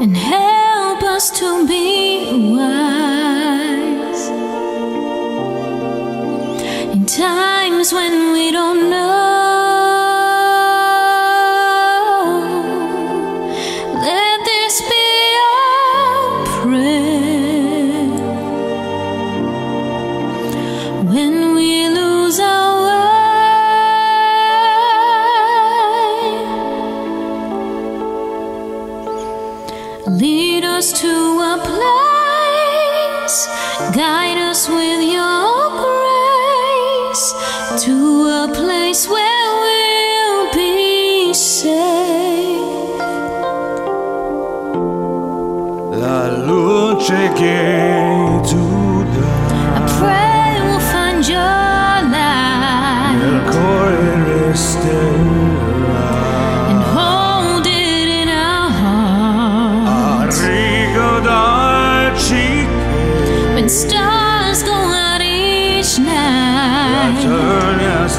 and help us to be wise in times when we don't know. die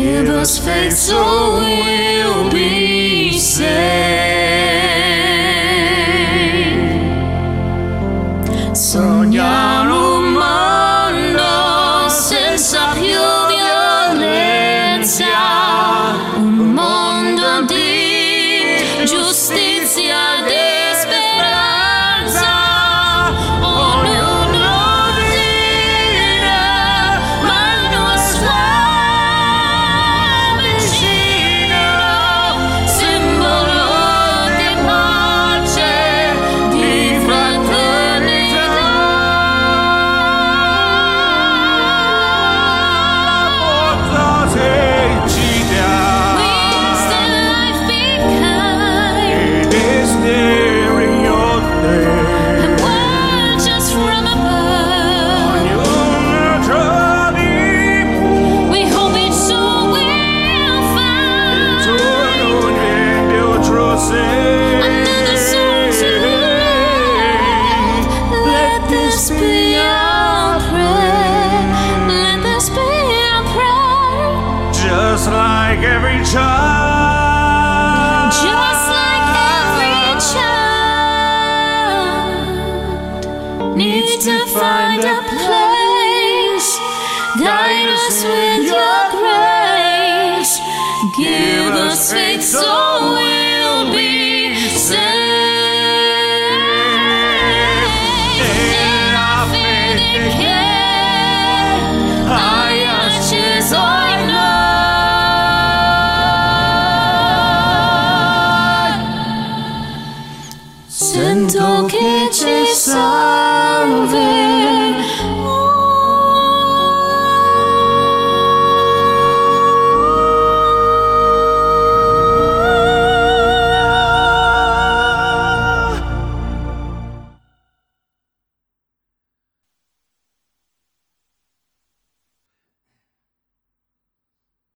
Give us faith so we'll be saved. Soñar like every child. Just like every child needs to find a place. Guide us with your grace. Give us faith so we. Sento che ci salve.